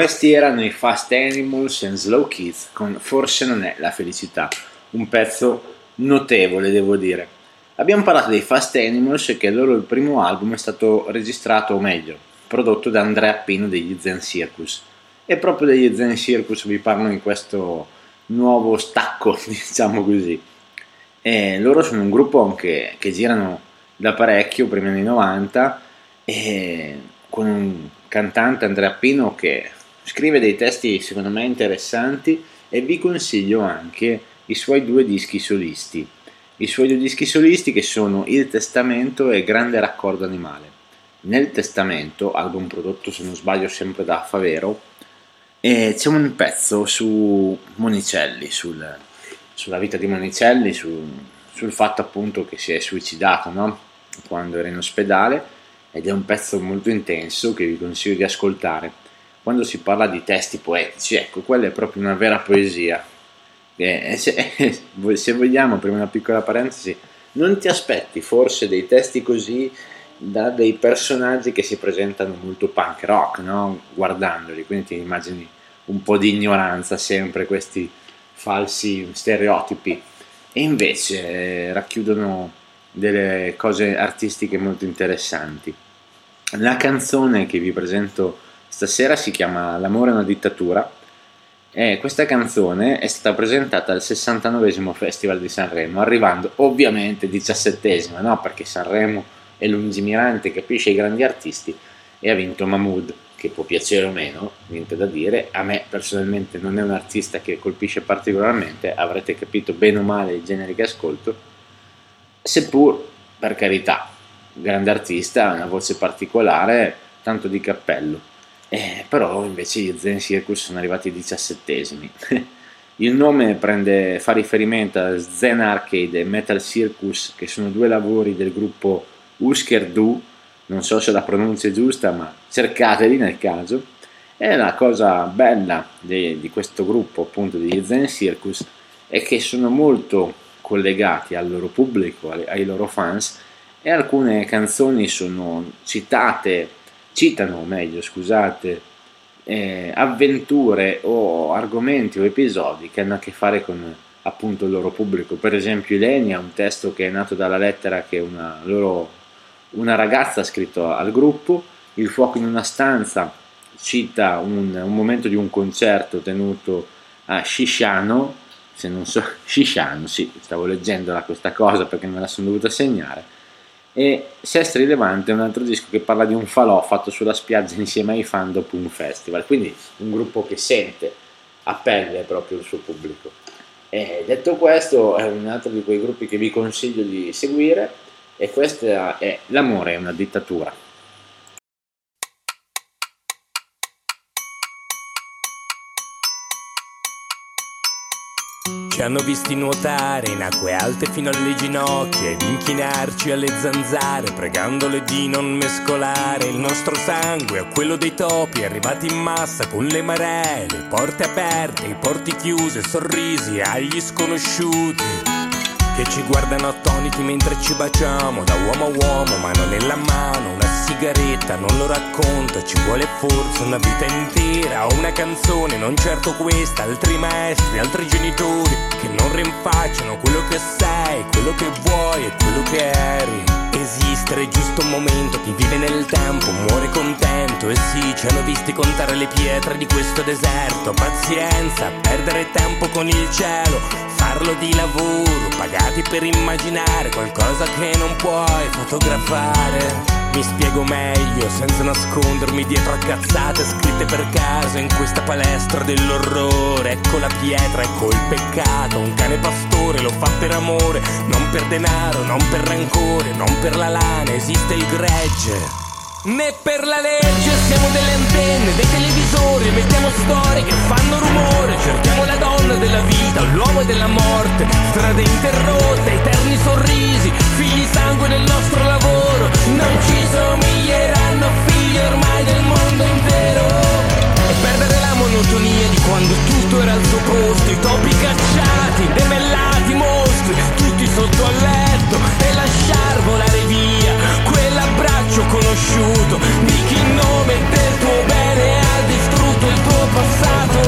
Questi erano i Fast Animals and Slow Kids con Forse non è la felicità, un pezzo notevole devo dire. Abbiamo parlato dei Fast Animals che il loro primo album è stato registrato, o meglio, prodotto da Andrea Pino degli Zen Circus. E proprio degli Zen Circus vi parlo in questo nuovo stacco, [laughs] diciamo così. E loro sono un gruppo anche che girano da parecchio, prima anni 90, e con un cantante Andrea Pino che scrive dei testi secondo me interessanti e vi consiglio anche i suoi due dischi solisti. I suoi due dischi solisti che sono Il Testamento e Grande Raccordo Animale. Nel Testamento, album prodotto se non sbaglio sempre da Favero, c'è un pezzo su Monicelli, sul, sulla vita di Monicelli, su, sul fatto appunto che si è suicidato no? quando era in ospedale ed è un pezzo molto intenso che vi consiglio di ascoltare. Quando si parla di testi poetici, ecco, quella è proprio una vera poesia. E [laughs] se, se vogliamo, prima una piccola parentesi, non ti aspetti forse dei testi così da dei personaggi che si presentano molto punk rock, no? guardandoli, quindi ti immagini un po' di ignoranza sempre questi falsi stereotipi e invece eh, racchiudono delle cose artistiche molto interessanti. La canzone che vi presento stasera si chiama L'amore è una dittatura e questa canzone è stata presentata al 69 Festival di Sanremo, arrivando ovviamente 17 no? perché Sanremo è lungimirante, capisce i grandi artisti e ha vinto Mahmood, che può piacere o meno, niente da dire. A me personalmente non è un artista che colpisce particolarmente, avrete capito bene o male i generi che ascolto, seppur per carità, grande artista, una voce particolare, tanto di cappello. Eh, però invece gli Zen Circus sono arrivati diciassettesimi. [laughs] Il nome prende, fa riferimento a Zen Arcade e Metal Circus, che sono due lavori del gruppo Husker Du, non so se la pronuncia è giusta, ma cercateli nel caso. E la cosa bella di, di questo gruppo, appunto, di Zen Circus, è che sono molto collegati al loro pubblico, ai, ai loro fans, e alcune canzoni sono citate, citano meglio, scusate, eh, avventure o argomenti o episodi che hanno a che fare con appunto il loro pubblico. Per esempio, Ilenia, un testo che è nato dalla lettera che una loro una ragazza ha scritto al gruppo, Il fuoco in una stanza cita un, un momento di un concerto tenuto a Shisciano, se non so, [laughs] Shisciano, sì, stavo leggendo questa cosa perché me la sono dovuta segnare, e Sestri Levante è un altro disco che parla di un falò fatto sulla spiaggia insieme ai fan dopo un festival, quindi un gruppo che sente a proprio il suo pubblico. E detto questo, è un altro di quei gruppi che vi consiglio di seguire e questa è L'amore è una dittatura. Ci hanno visti nuotare in acque alte fino alle ginocchia ed inchinarci alle zanzare, pregandole di non mescolare il nostro sangue a quello dei topi, arrivati in massa con le maree, le porte aperte, i porti chiusi, sorrisi agli sconosciuti che ci guardano attoniti mentre ci baciamo da uomo a uomo, mano nella mano, una sigaretta, non lo racconto, ci vuole forse una vita intera o una canzone, non certo questa, altri maestri, altri genitori che non rinfacciano quello che sei, quello che vuoi e quello che eri. Esistere giusto un momento, chi vive nel tempo muore contento e sì, ci hanno visti contare le pietre di questo deserto, pazienza, perdere tempo con il cielo, farlo di lavoro, pagati per immaginare qualcosa che non puoi fotografare. Mi spiego meglio senza nascondermi dietro a cazzate scritte per caso in questa palestra dell'orrore. Ecco la pietra, ecco il peccato. Un cane pastore lo fa per amore, non per denaro, non per rancore, non per la lana, esiste il gregge. Né per la legge siamo delle antenne, dei televisori, mettiamo storie che fanno rumore, cerchiamo la donna della vita, l'uomo della morte, strade interrotte, eterni sorrisi, figli sangue nel nostro lavoro, non ci somiglieranno figli ormai del mondo intero. Perdere la monotonia di quando tutto era al suo posto. I topi cacciati, demellati, mostri Tutti sotto al letto e lasciar volare via Quell'abbraccio conosciuto di chi in nome del tuo bene ha distrutto il tuo passato.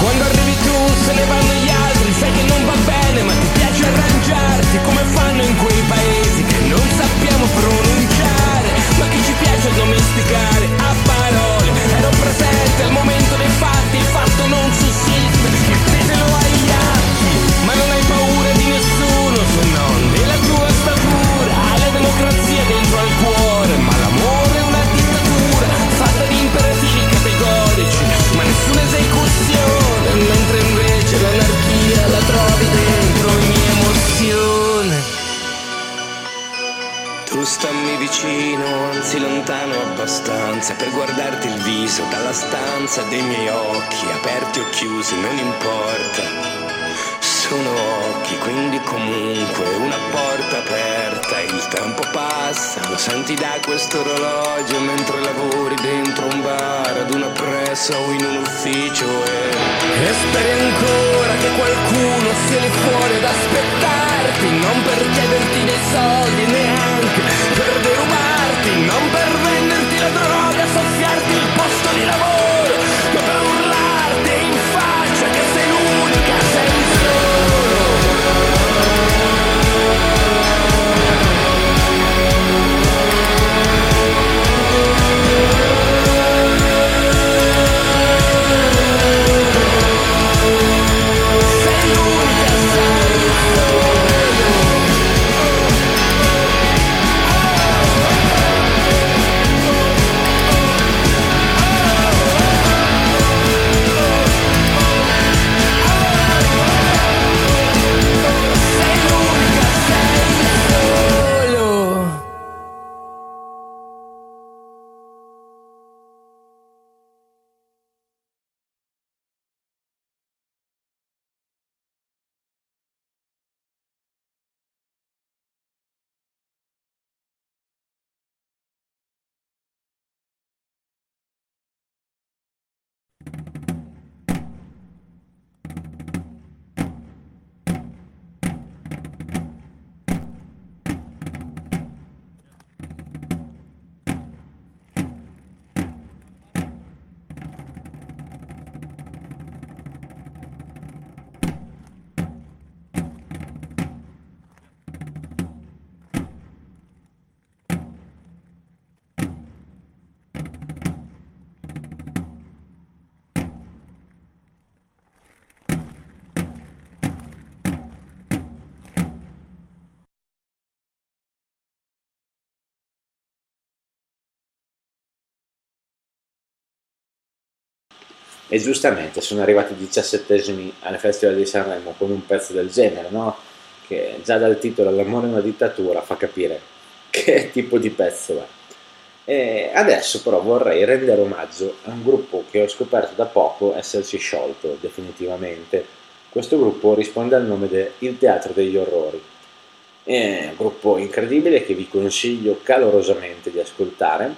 Quando arrivi tu se ne vanno gli altri Sai che non va bene ma ti piace arrangiarti Come fanno in quei paesi. Che non sappiamo pronunciare Ma che ci piace domesticare? A parole pensiero presente al momento dei fatti, il fatto non sussiste, te ce lo hai gli atti, ma non hai paura di nessuno se non della tua statura, alla democrazia dentro al cuore. Vicino, anzi lontano abbastanza per guardarti il viso dalla stanza dei miei occhi, aperti o chiusi, non importa. Sono occhi, quindi comunque una porta aperta, il tempo passa, lo senti da questo orologio mentre lavori dentro un bar, ad una pressa o in un ufficio e... E speri ancora che qualcuno sia lì fuori ad aspettarti, non per chiederti dei soldi neanche per derubarti, non per venderti la droga, E giustamente sono arrivati diciassettesimi alle Festival di Sanremo con un pezzo del genere, no? Che già dal titolo L'amore è una dittatura fa capire che tipo di pezzo è. E adesso però vorrei rendere omaggio a un gruppo che ho scoperto da poco essersi sciolto definitivamente. Questo gruppo risponde al nome di Il Teatro degli Orrori. È un gruppo incredibile che vi consiglio calorosamente di ascoltare.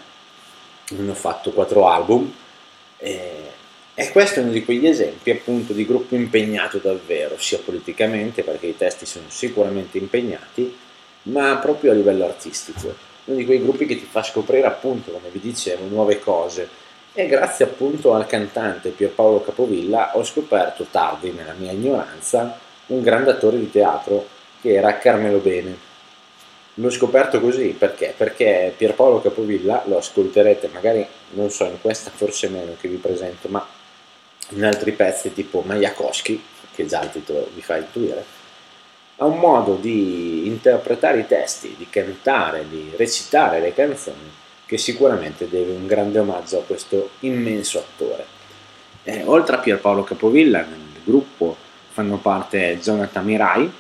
Hanno fatto quattro album e e questo è uno di quegli esempi appunto di gruppo impegnato davvero, sia politicamente perché i testi sono sicuramente impegnati, ma proprio a livello artistico. Uno di quei gruppi che ti fa scoprire appunto, come vi dicevo, nuove cose. E grazie appunto al cantante Pierpaolo Capovilla ho scoperto tardi nella mia ignoranza un grande attore di teatro che era Carmelo Bene. L'ho scoperto così perché? Perché Pierpaolo Capovilla lo ascolterete magari, non so, in questa forse meno che vi presento, ma in altri pezzi tipo Majakowski, che già il titolo vi fa intuire, ha un modo di interpretare i testi, di cantare, di recitare le canzoni che sicuramente deve un grande omaggio a questo immenso attore. Eh, oltre a Pierpaolo Capovilla, nel gruppo fanno parte Jonathan Mirai,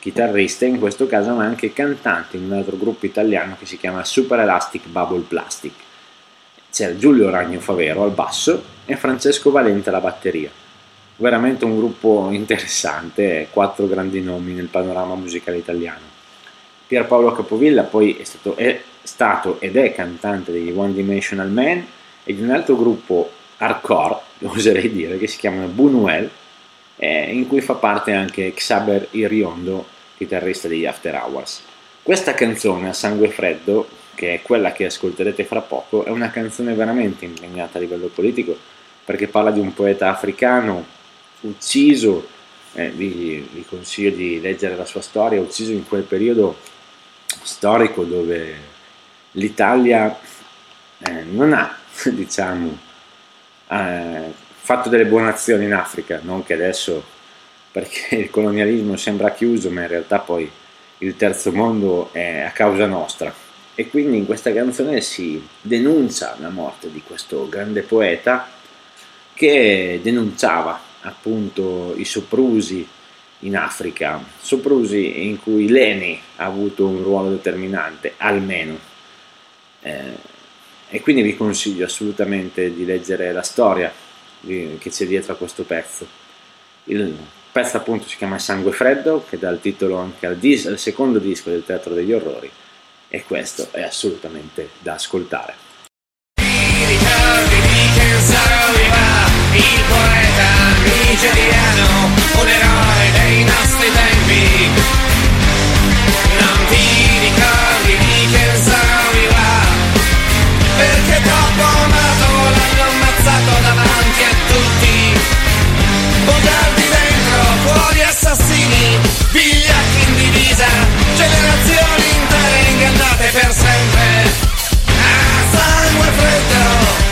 chitarrista in questo caso, ma anche cantante in un altro gruppo italiano che si chiama Super Elastic Bubble Plastic. C'è Giulio Ragno Favero al basso e Francesco Valente alla batteria. Veramente un gruppo interessante, quattro grandi nomi nel panorama musicale italiano. Pierpaolo Capovilla poi è stato, è stato ed è cantante degli One Dimensional Man e di un altro gruppo hardcore, oserei dire, che si chiama Bunuel, eh, in cui fa parte anche Xaber Iriondo, chitarrista degli After Hours. Questa canzone a sangue freddo, che è quella che ascolterete fra poco, è una canzone veramente impegnata a livello politico, perché parla di un poeta africano ucciso, eh, vi, vi consiglio di leggere la sua storia, ucciso in quel periodo storico dove l'Italia eh, non ha, [laughs] diciamo, eh, fatto delle buone azioni in Africa, non che adesso, perché [laughs] il colonialismo sembra chiuso, ma in realtà poi il terzo mondo è a causa nostra. E quindi in questa canzone si denuncia la morte di questo grande poeta che denunciava appunto i soprusi in Africa, soprusi in cui l'ENI ha avuto un ruolo determinante, almeno. Eh, e quindi vi consiglio assolutamente di leggere la storia di, che c'è dietro a questo pezzo. Il pezzo appunto si chiama Sangue Freddo, che dà il titolo anche al, dis- al secondo disco del Teatro degli Orrori, e questo è assolutamente da ascoltare. ricordi di che Saroliva, il poeta nigeriano, un eroe dei nostri tempi. Non ti ricordi di che Saroliva, perché troppo amato l'hanno ammazzato davanti a tutti. Bugiardi dentro, fuori assassini, vigliacchi in divisa, generazioni intere ingannate per sempre. A sangue freddo.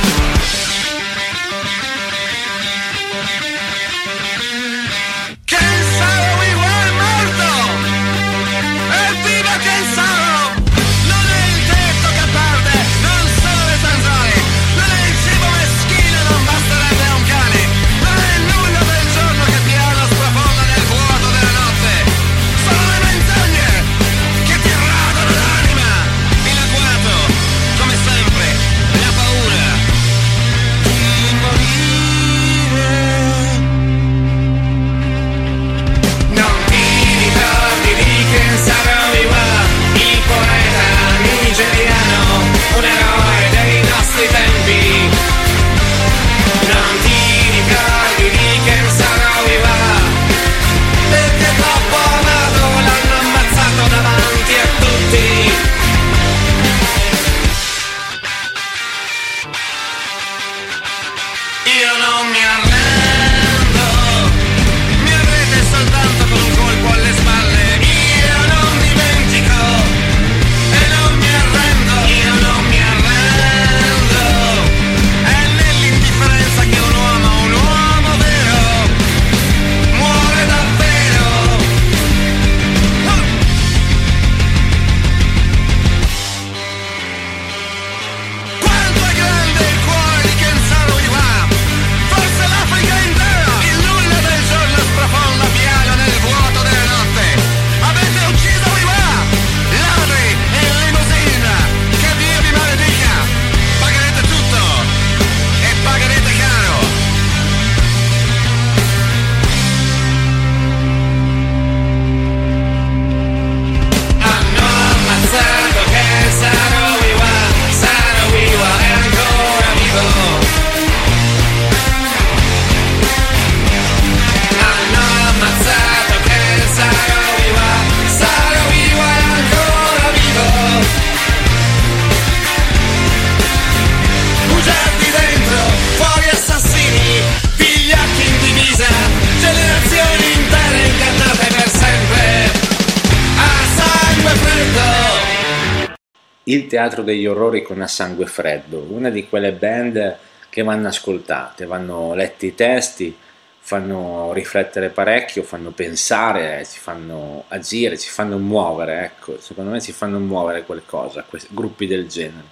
Teatro degli Orrori con A Sangue Freddo, una di quelle band che vanno ascoltate, vanno letti i testi, fanno riflettere parecchio, fanno pensare, ci fanno agire, ci fanno muovere, ecco, secondo me ci fanno muovere qualcosa, questi gruppi del genere.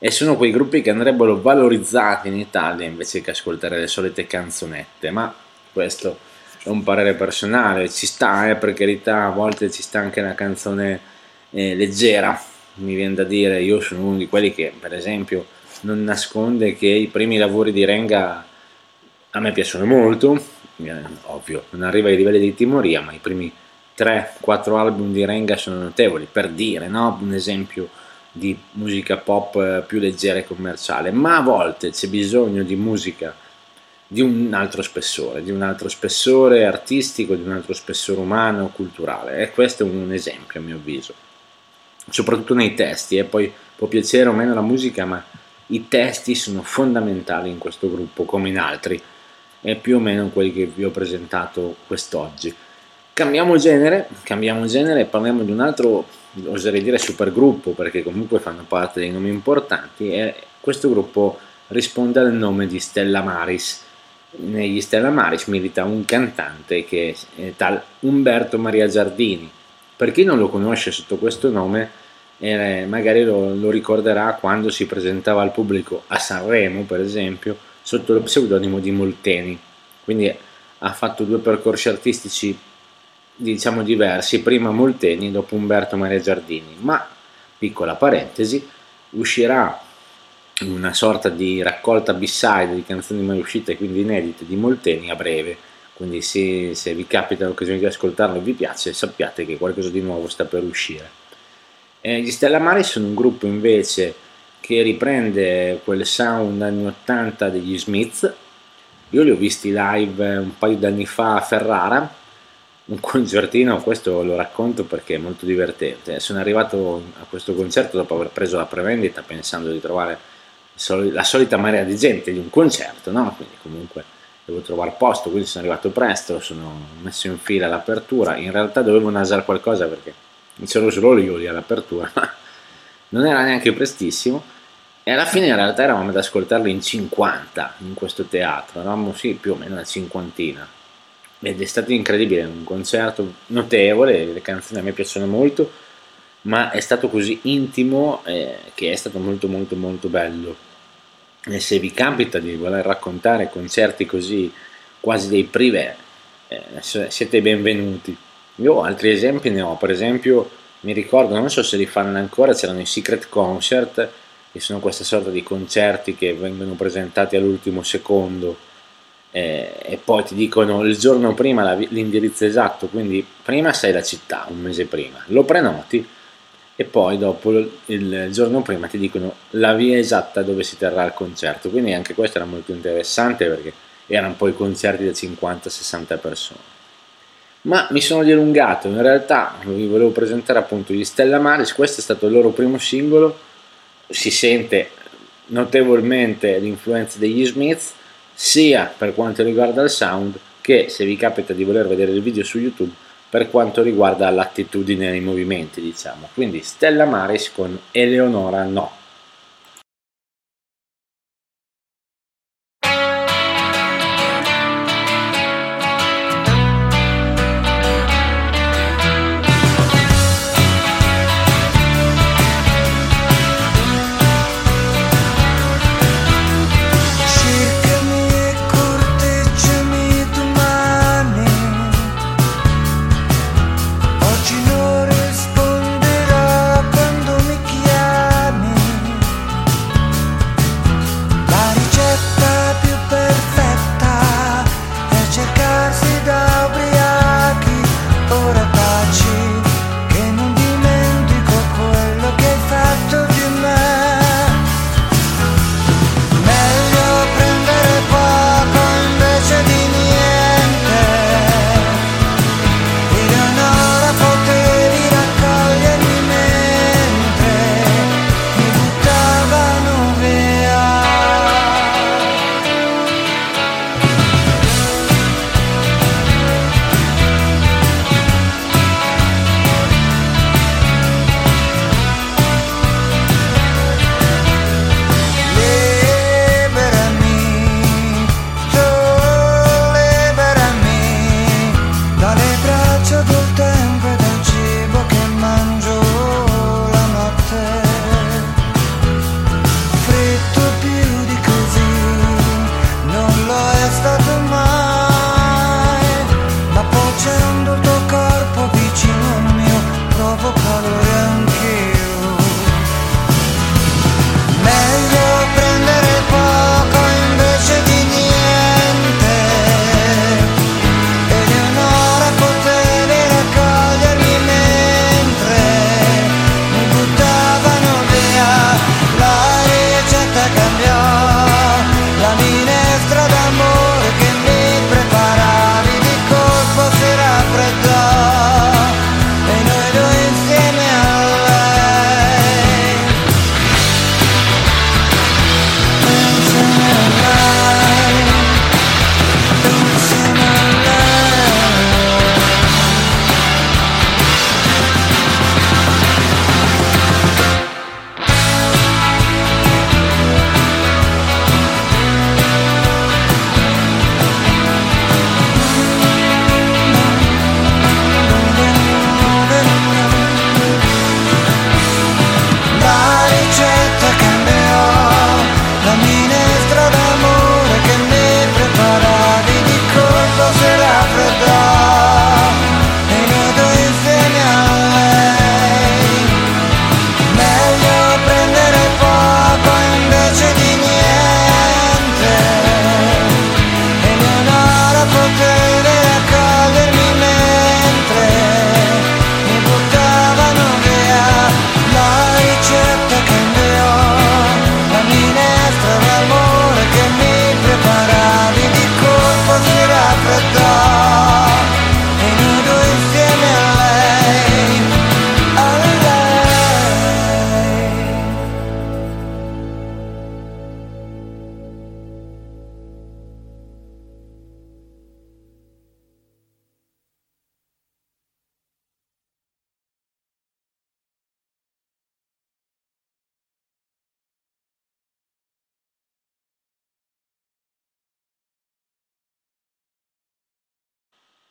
E sono quei gruppi che andrebbero valorizzati in Italia invece che ascoltare le solite canzonette, ma questo è un parere personale, ci sta, eh, per carità, a volte ci sta anche una canzone eh, leggera, mi viene da dire, io sono uno di quelli che per esempio non nasconde che i primi lavori di Renga a me piacciono molto, ovvio, non arriva ai livelli di Timoria, ma i primi 3-4 album di Renga sono notevoli, per dire, no? un esempio di musica pop eh, più leggera e commerciale, ma a volte c'è bisogno di musica di un altro spessore, di un altro spessore artistico, di un altro spessore umano, culturale, e questo è un esempio a mio avviso, soprattutto nei testi, e poi può piacere o meno la musica, ma i testi sono fondamentali in questo gruppo come in altri, e più o meno quelli che vi ho presentato quest'oggi. Cambiamo genere, cambiamo genere e parliamo di un altro, oserei dire supergruppo, perché comunque fanno parte dei nomi importanti e questo gruppo risponde al nome di Stella Maris. Negli Stella Maris milita un cantante che è tal Umberto Maria Giardini. Per chi non lo conosce sotto questo nome, eh, magari lo, lo ricorderà quando si presentava al pubblico a Sanremo, per esempio, sotto lo pseudonimo di Molteni. Quindi ha fatto due percorsi artistici diciamo diversi, prima Molteni, dopo Umberto Maria Giardini, ma piccola parentesi, uscirà una sorta di raccolta B-side di canzoni mai uscite, quindi inedite di Molteni a breve. Quindi se, se vi capita l'occasione di ascoltarlo e vi piace, sappiate che qualcosa di nuovo sta per uscire. Eh, gli Stella Mari sono un gruppo invece che riprende quel sound anni 80 degli Smiths. Io li ho visti live un paio d'anni fa a Ferrara, un concertino, questo lo racconto perché è molto divertente. Sono arrivato a questo concerto dopo aver preso la prevendita pensando di trovare la solita marea di gente di un concerto, no? Quindi comunque devo trovare posto, quindi sono arrivato presto, sono messo in fila all'apertura. In realtà dovevo nasare qualcosa perché c'ero solo io lì all'apertura, [laughs] non era neanche prestissimo. E alla fine in realtà eravamo ad ascoltarli in 50 in questo teatro, eravamo sì più o meno una cinquantina. Ed è stato incredibile, un concerto notevole, le canzoni a me piacciono molto, ma è stato così intimo eh, che è stato molto molto molto bello. E se vi capita di voler raccontare concerti così quasi dei privé, eh, siete benvenuti. Io altri esempi ne ho, per esempio mi ricordo, non so se li fanno ancora, c'erano i Secret Concert, che sono questa sorta di concerti che vengono presentati all'ultimo secondo eh, e poi ti dicono il giorno prima l'indirizzo esatto, quindi prima sai la città, un mese prima, lo prenoti e poi dopo il, giorno prima ti dicono la via esatta dove si terrà il concerto, quindi anche questo era molto interessante perché erano poi concerti da 50-60 persone. Ma mi sono dilungato, in realtà vi volevo presentare appunto gli Stella Maris, questo è stato il loro primo singolo, si sente notevolmente l'influenza degli Smiths, sia per quanto riguarda il sound che se vi capita di voler vedere il video su YouTube per quanto riguarda l'attitudine ai movimenti, diciamo. Quindi Stella Maris con Eleonora No.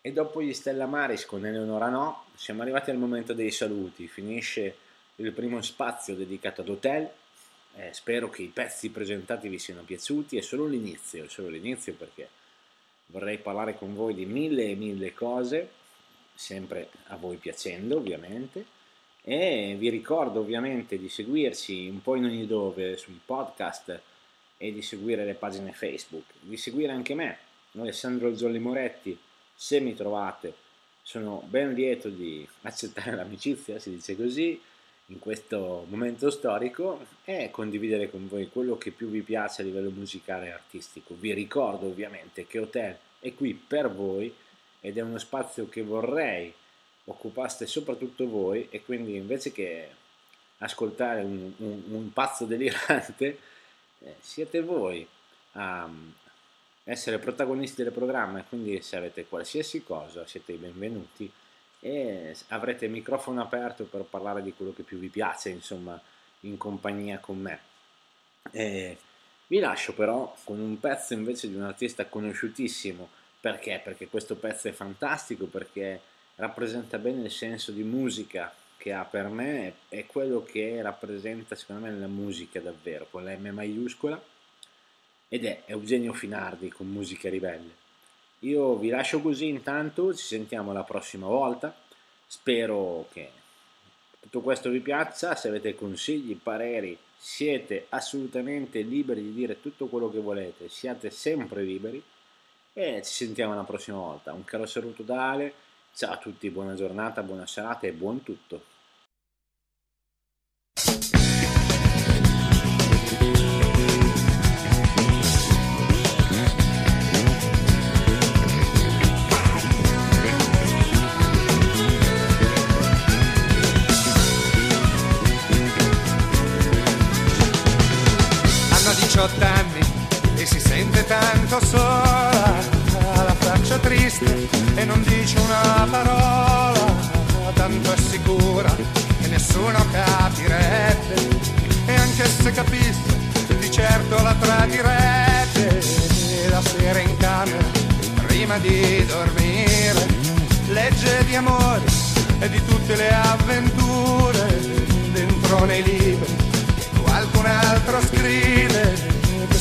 E dopo gli Stella Maris con Eleonora No, siamo arrivati al momento dei saluti. Finisce il primo spazio dedicato ad hotel. Eh, spero che i pezzi presentati vi siano piaciuti. È solo l'inizio, è solo l'inizio perché vorrei parlare con voi di mille e mille cose, sempre a voi piacendo ovviamente. E vi ricordo ovviamente di seguirci un po' in ogni dove sui podcast e di seguire le pagine Facebook, di seguire anche me, Alessandro Zolli Moretti, se mi trovate sono ben lieto di accettare [laughs] l'amicizia, si dice così, in questo momento storico e condividere con voi quello che più vi piace a livello musicale e artistico. Vi ricordo ovviamente che Hotel è qui per voi ed è uno spazio che vorrei occupaste soprattutto voi e quindi invece che ascoltare un, un, un pazzo delirante eh, siete voi a essere protagonisti del programma e quindi se avete qualsiasi cosa siete i benvenuti e avrete il microfono aperto per parlare di quello che più vi piace insomma in compagnia con me. E vi lascio però con un pezzo invece di un artista conosciutissimo. Perché? Perché questo pezzo è fantastico perché rappresenta bene il senso di musica che ha per me è quello che rappresenta secondo me la musica davvero con la M maiuscola ed è Eugenio Finardi con Musica Ribelle. Io vi lascio così intanto, ci sentiamo la prossima volta, spero che tutto questo vi piaccia, se avete consigli, pareri, siete assolutamente liberi di dire tutto quello che volete, siate sempre liberi e ci sentiamo la prossima volta. Un caro saluto da Ale Ciao a tutti, buona giornata, buona serata e buon tutto.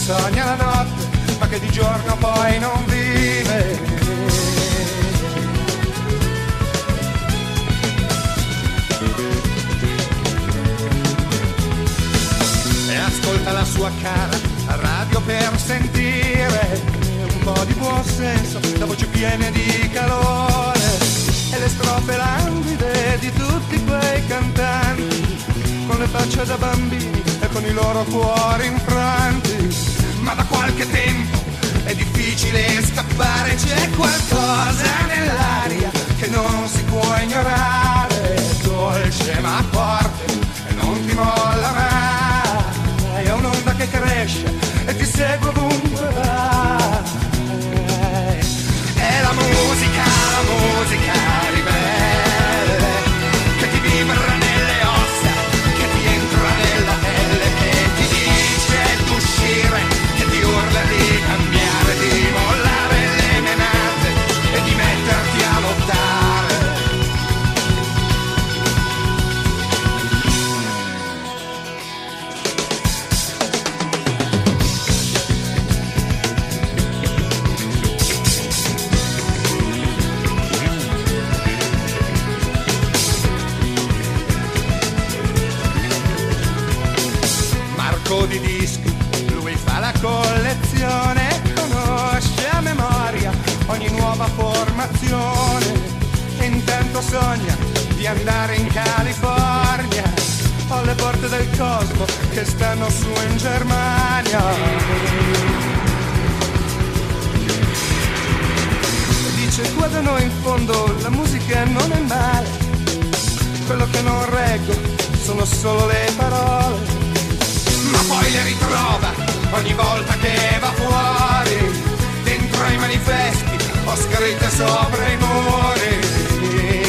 Sogna la notte ma che di giorno poi non vive. E ascolta la sua cara a radio per sentire un po' di buon senso, la voce piena di calore e le strofe languide di tutti quei cantanti con le facce da bambini e con i loro cuori infranti ma da qualche tempo è difficile scappare, c'è qualcosa nell'aria che non si può ignorare, è dolce ma forte e non ti molla mai, è un'onda che cresce e ti segue ovunque vai, è la musica, la musica Marco di dischi. Lui fa la collezione, conosce a memoria ogni nuova formazione. E intanto sogna di andare in California alle porte del cosmo che stanno su in Germania. Dice qua da noi in fondo la musica non è male, quello che non reggo sono solo le parole poi le ritrova ogni volta che va fuori. Dentro ai manifesti ho scritto sopra i muri.